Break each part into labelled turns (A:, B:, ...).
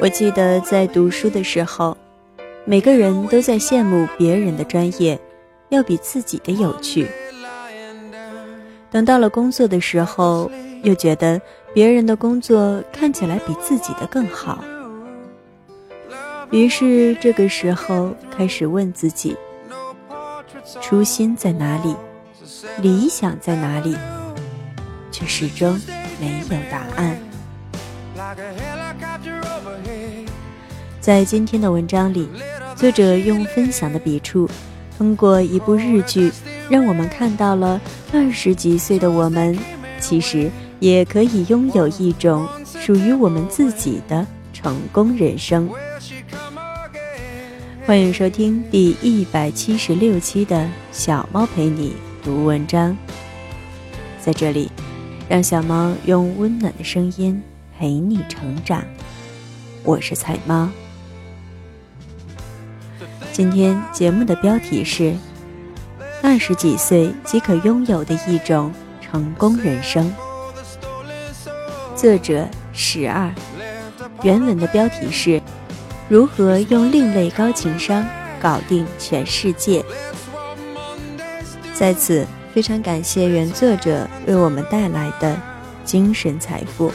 A: 我记得在读书的时候，每个人都在羡慕别人的专业要比自己的有趣。等到了工作的时候，又觉得别人的工作看起来比自己的更好。于是这个时候开始问自己：初心在哪里？理想在哪里？却始终没有答案。在今天的文章里，作者用分享的笔触，通过一部日剧，让我们看到了二十几岁的我们，其实也可以拥有一种属于我们自己的成功人生。欢迎收听第一百七十六期的小猫陪你读文章，在这里，让小猫用温暖的声音陪你成长。我是彩猫。今天节目的标题是《二十几岁即可拥有的一种成功人生》，作者十二。原文的标题是。如何用另类高情商搞定全世界？在此，非常感谢原作者为我们带来的精神财富。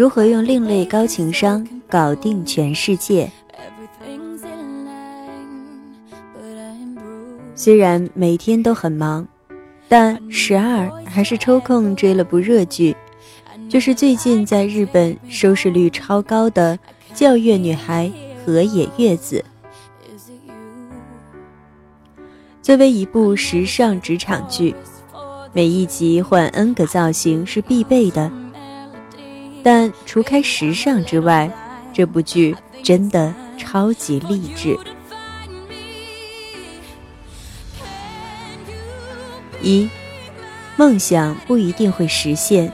A: 如何用另类高情商搞定全世界？虽然每天都很忙，但十二还是抽空追了部热剧，就是最近在日本收视率超高的《教月女孩河野月子》。作为一部时尚职场剧。每一集换 N 个造型是必备的，但除开时尚之外，这部剧真的超级励志。一，梦想不一定会实现，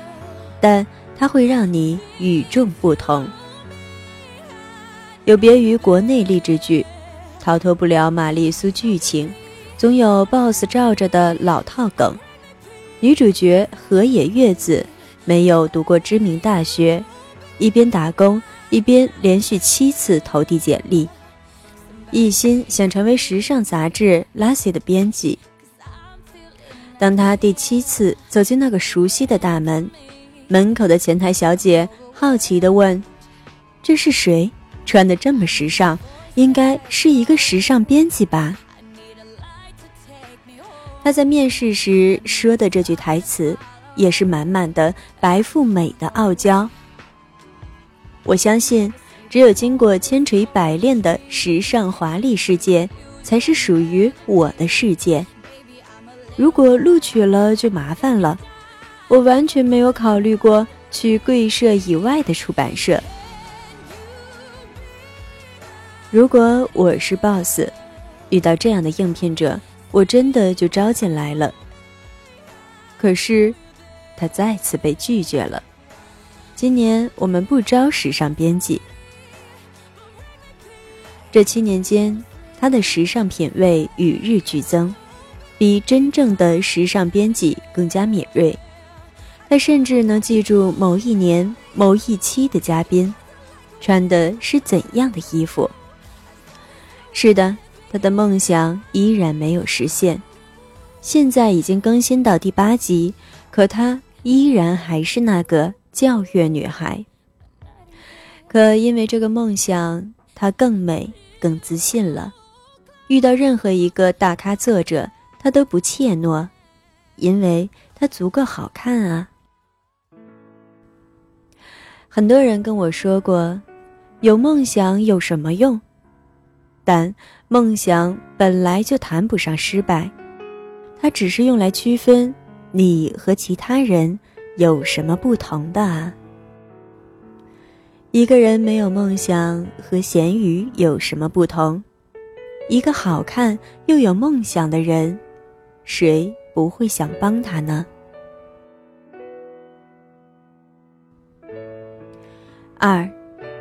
A: 但它会让你与众不同。有别于国内励志剧，逃脱不了玛丽苏剧情，总有 BOSS 罩着的老套梗。女主角河野月子没有读过知名大学，一边打工一边连续七次投递简历，一心想成为时尚杂志《Lassie》的编辑。当他第七次走进那个熟悉的大门，门口的前台小姐好奇地问：“这是谁？穿得这么时尚，应该是一个时尚编辑吧？”他在面试时说的这句台词，也是满满的白富美的傲娇。我相信，只有经过千锤百炼的时尚华丽世界，才是属于我的世界。如果录取了，就麻烦了。我完全没有考虑过去贵社以外的出版社。如果我是 boss，遇到这样的应聘者。我真的就招进来了，可是他再次被拒绝了。今年我们不招时尚编辑。这七年间，他的时尚品味与日俱增，比真正的时尚编辑更加敏锐。他甚至能记住某一年某一期的嘉宾穿的是怎样的衣服。是的。他的梦想依然没有实现，现在已经更新到第八集，可他依然还是那个教月女孩。可因为这个梦想，她更美、更自信了。遇到任何一个大咖作者，她都不怯懦，因为她足够好看啊。很多人跟我说过，有梦想有什么用？但梦想本来就谈不上失败，它只是用来区分你和其他人有什么不同的啊？一个人没有梦想和咸鱼有什么不同？一个好看又有梦想的人，谁不会想帮他呢？二，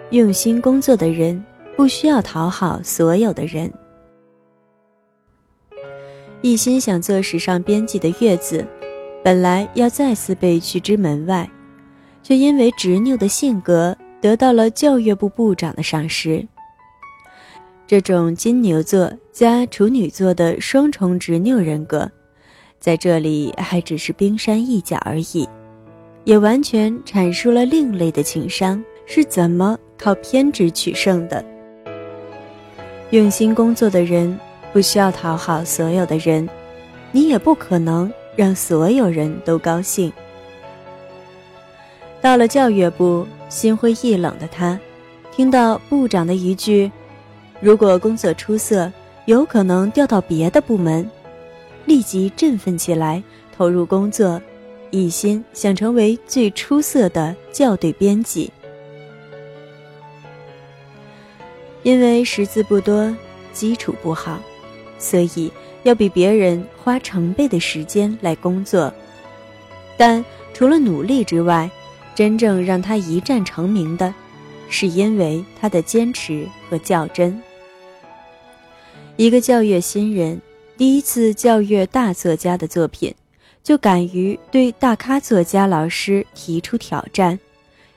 A: 用心工作的人不需要讨好所有的人。一心想做时尚编辑的月子，本来要再次被拒之门外，却因为执拗的性格得到了教育部部长的赏识。这种金牛座加处女座的双重执拗人格，在这里还只是冰山一角而已，也完全阐述了另类的情商。是怎么靠偏执取胜的？用心工作的人不需要讨好所有的人，你也不可能让所有人都高兴。到了教育部，心灰意冷的他，听到部长的一句：“如果工作出色，有可能调到别的部门”，立即振奋起来，投入工作，一心想成为最出色的校对编辑。因为识字不多，基础不好，所以要比别人花成倍的时间来工作。但除了努力之外，真正让他一战成名的，是因为他的坚持和较真。一个教阅新人，第一次教阅大作家的作品，就敢于对大咖作家老师提出挑战，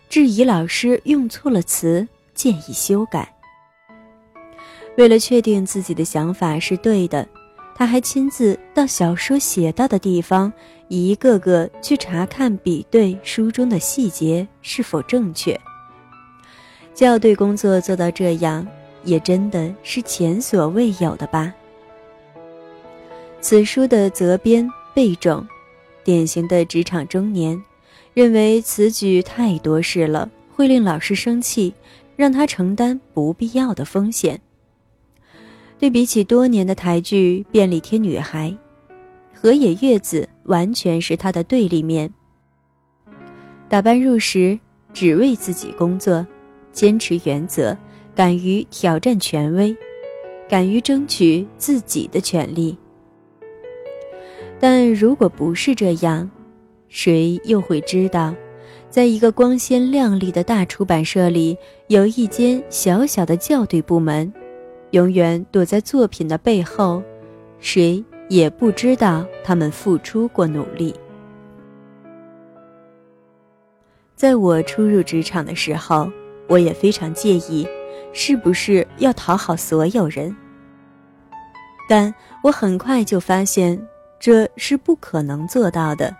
A: 质疑老师用错了词，建议修改。为了确定自己的想法是对的，他还亲自到小说写到的地方，一个个去查看、比对书中的细节是否正确。校对工作做到这样，也真的是前所未有的吧？此书的责编备种，典型的职场中年，认为此举太多事了，会令老师生气，让他承担不必要的风险。对比起多年的台剧《便利贴女孩》，河野月子完全是他的对立面。打扮入时，只为自己工作，坚持原则，敢于挑战权威，敢于争取自己的权利。但如果不是这样，谁又会知道，在一个光鲜亮丽的大出版社里，有一间小小的校对部门？永远躲在作品的背后，谁也不知道他们付出过努力。在我初入职场的时候，我也非常介意，是不是要讨好所有人。但我很快就发现，这是不可能做到的。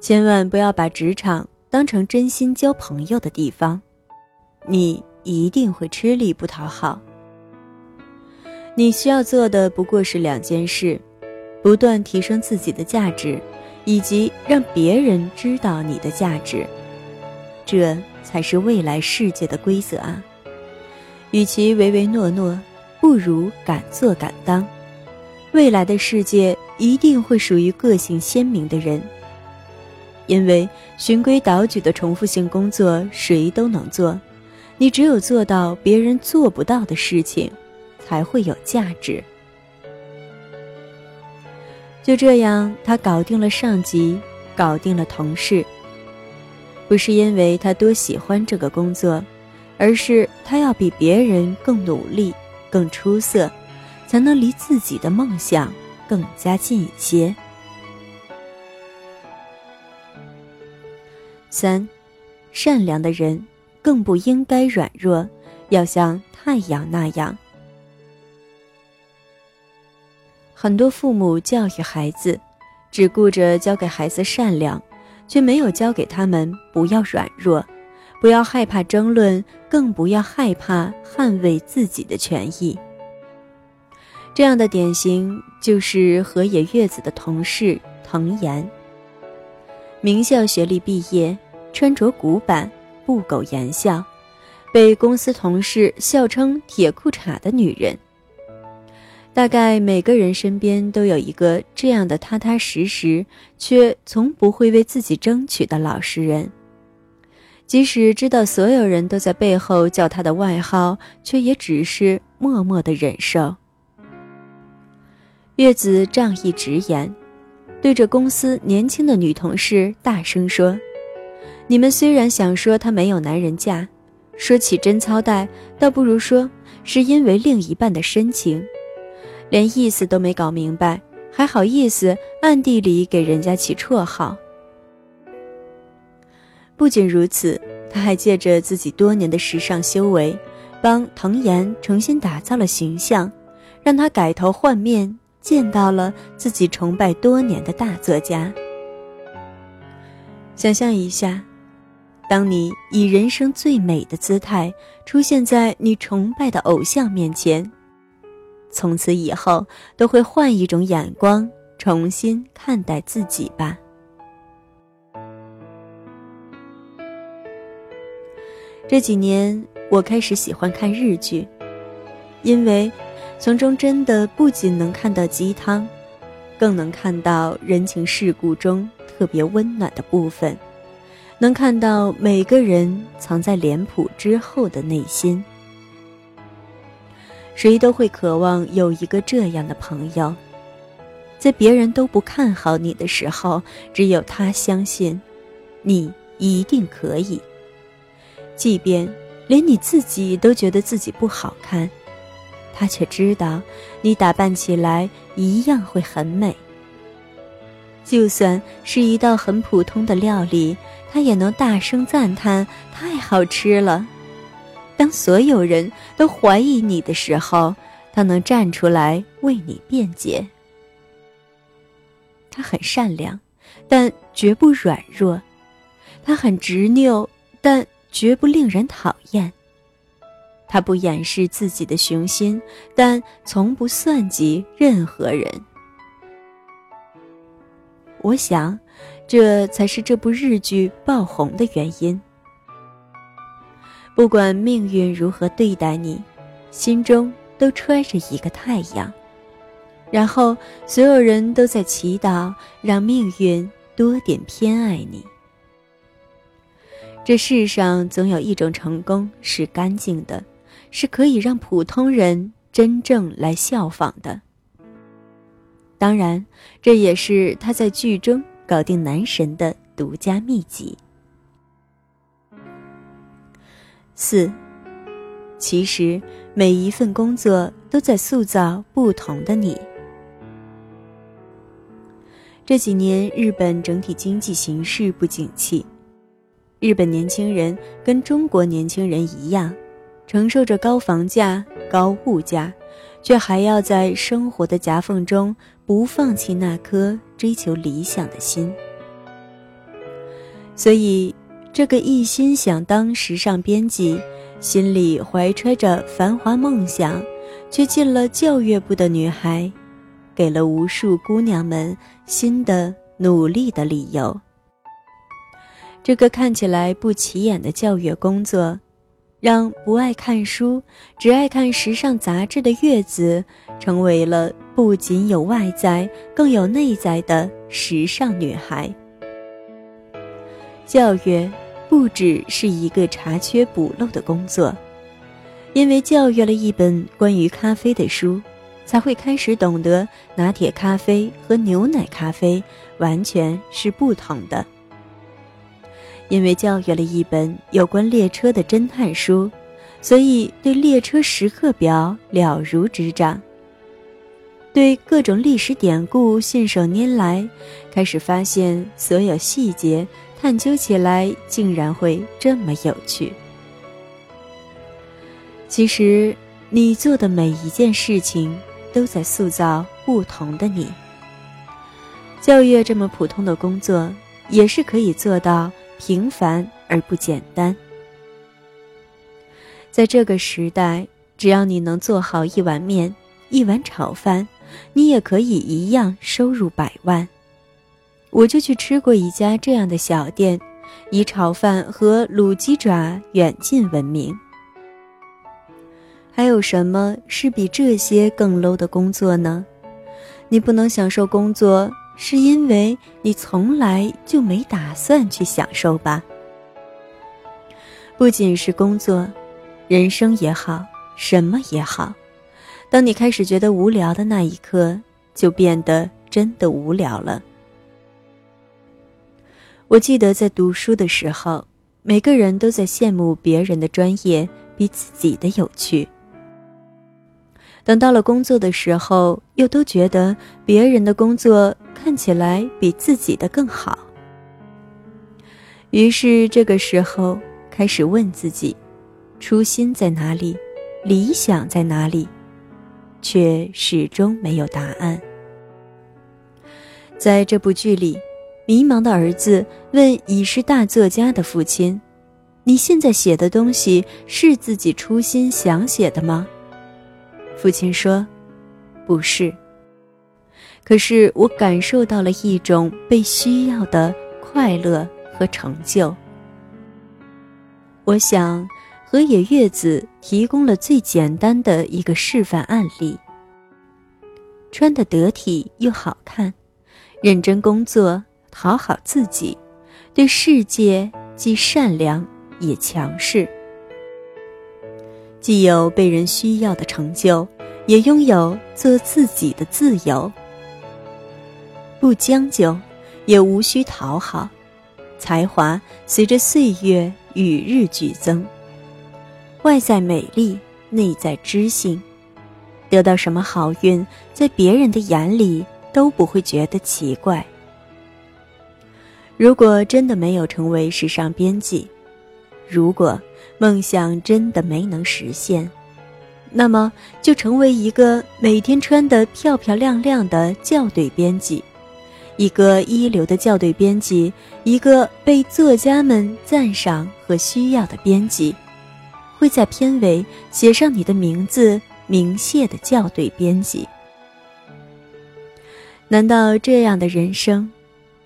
A: 千万不要把职场当成真心交朋友的地方，你一定会吃力不讨好。你需要做的不过是两件事：不断提升自己的价值，以及让别人知道你的价值。这才是未来世界的规则啊！与其唯唯诺诺，不如敢做敢当。未来的世界一定会属于个性鲜明的人，因为循规蹈矩的重复性工作谁都能做，你只有做到别人做不到的事情。才会有价值。就这样，他搞定了上级，搞定了同事。不是因为他多喜欢这个工作，而是他要比别人更努力、更出色，才能离自己的梦想更加近一些。三，善良的人更不应该软弱，要像太阳那样。很多父母教育孩子，只顾着教给孩子善良，却没有教给他们不要软弱，不要害怕争论，更不要害怕捍卫自己的权益。这样的典型就是河野月子的同事藤岩。名校学历毕业，穿着古板，不苟言笑，被公司同事笑称“铁裤衩”的女人。大概每个人身边都有一个这样的踏踏实实却从不会为自己争取的老实人，即使知道所有人都在背后叫他的外号，却也只是默默的忍受。月子仗义直言，对着公司年轻的女同事大声说：“你们虽然想说她没有男人嫁，说起贞操带，倒不如说是因为另一半的深情。”连意思都没搞明白，还好意思暗地里给人家起绰号。不仅如此，他还借着自己多年的时尚修为，帮藤岩重新打造了形象，让他改头换面，见到了自己崇拜多年的大作家。想象一下，当你以人生最美的姿态出现在你崇拜的偶像面前。从此以后，都会换一种眼光重新看待自己吧。这几年，我开始喜欢看日剧，因为从中真的不仅能看到鸡汤，更能看到人情世故中特别温暖的部分，能看到每个人藏在脸谱之后的内心。谁都会渴望有一个这样的朋友，在别人都不看好你的时候，只有他相信，你一定可以。即便连你自己都觉得自己不好看，他却知道你打扮起来一样会很美。就算是一道很普通的料理，他也能大声赞叹：“太好吃了。”当所有人都怀疑你的时候，他能站出来为你辩解。他很善良，但绝不软弱；他很执拗，但绝不令人讨厌。他不掩饰自己的雄心，但从不算计任何人。我想，这才是这部日剧爆红的原因。不管命运如何对待你，心中都揣着一个太阳，然后所有人都在祈祷，让命运多点偏爱你。这世上总有一种成功是干净的，是可以让普通人真正来效仿的。当然，这也是他在剧中搞定男神的独家秘籍。四，其实每一份工作都在塑造不同的你。这几年日本整体经济形势不景气，日本年轻人跟中国年轻人一样，承受着高房价、高物价，却还要在生活的夹缝中不放弃那颗追求理想的心，所以。这个一心想当时尚编辑，心里怀揣着繁华梦想，却进了教育部的女孩，给了无数姑娘们新的努力的理由。这个看起来不起眼的教育工作，让不爱看书、只爱看时尚杂志的月子，成为了不仅有外在，更有内在的时尚女孩。教育。不只是一个查缺补漏的工作，因为教阅了一本关于咖啡的书，才会开始懂得拿铁咖啡和牛奶咖啡完全是不同的。因为教阅了一本有关列车的侦探书，所以对列车时刻表了如指掌，对各种历史典故信手拈来，开始发现所有细节。探究起来竟然会这么有趣。其实，你做的每一件事情都在塑造不同的你。教育这么普通的工作，也是可以做到平凡而不简单。在这个时代，只要你能做好一碗面、一碗炒饭，你也可以一样收入百万。我就去吃过一家这样的小店，以炒饭和卤鸡爪远近闻名。还有什么是比这些更 low 的工作呢？你不能享受工作，是因为你从来就没打算去享受吧？不仅是工作，人生也好，什么也好，当你开始觉得无聊的那一刻，就变得真的无聊了。我记得在读书的时候，每个人都在羡慕别人的专业比自己的有趣。等到了工作的时候，又都觉得别人的工作看起来比自己的更好。于是这个时候开始问自己：初心在哪里？理想在哪里？却始终没有答案。在这部剧里。迷茫的儿子问已是大作家的父亲：“你现在写的东西是自己初心想写的吗？”父亲说：“不是。”可是我感受到了一种被需要的快乐和成就。我想，河野月子提供了最简单的一个示范案例：穿得得体又好看，认真工作。讨好自己，对世界既善良也强势，既有被人需要的成就，也拥有做自己的自由。不将就，也无需讨好，才华随着岁月与日俱增。外在美丽，内在知性，得到什么好运，在别人的眼里都不会觉得奇怪。如果真的没有成为时尚编辑，如果梦想真的没能实现，那么就成为一个每天穿得漂漂亮亮的校对编辑，一个一流的校对编辑，一个被作家们赞赏和需要的编辑，会在片尾写上你的名字，明谢的校对编辑。难道这样的人生？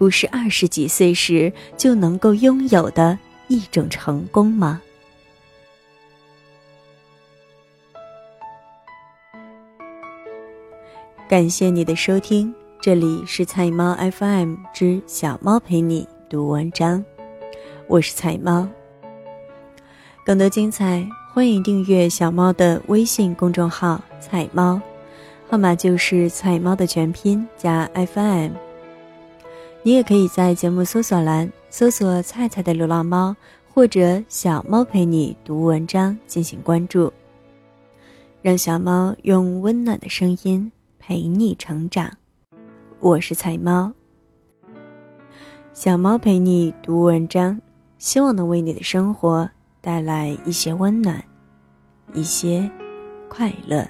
A: 不是二十几岁时就能够拥有的一种成功吗？感谢你的收听，这里是菜猫 FM 之小猫陪你读文章，我是菜猫。更多精彩，欢迎订阅小猫的微信公众号“菜猫”，号码就是“菜猫”的全拼加 FM。你也可以在节目搜索栏搜索“菜菜的流浪猫”或者“小猫陪你读文章”进行关注，让小猫用温暖的声音陪你成长。我是菜猫，小猫陪你读文章，希望能为你的生活带来一些温暖，一些快乐。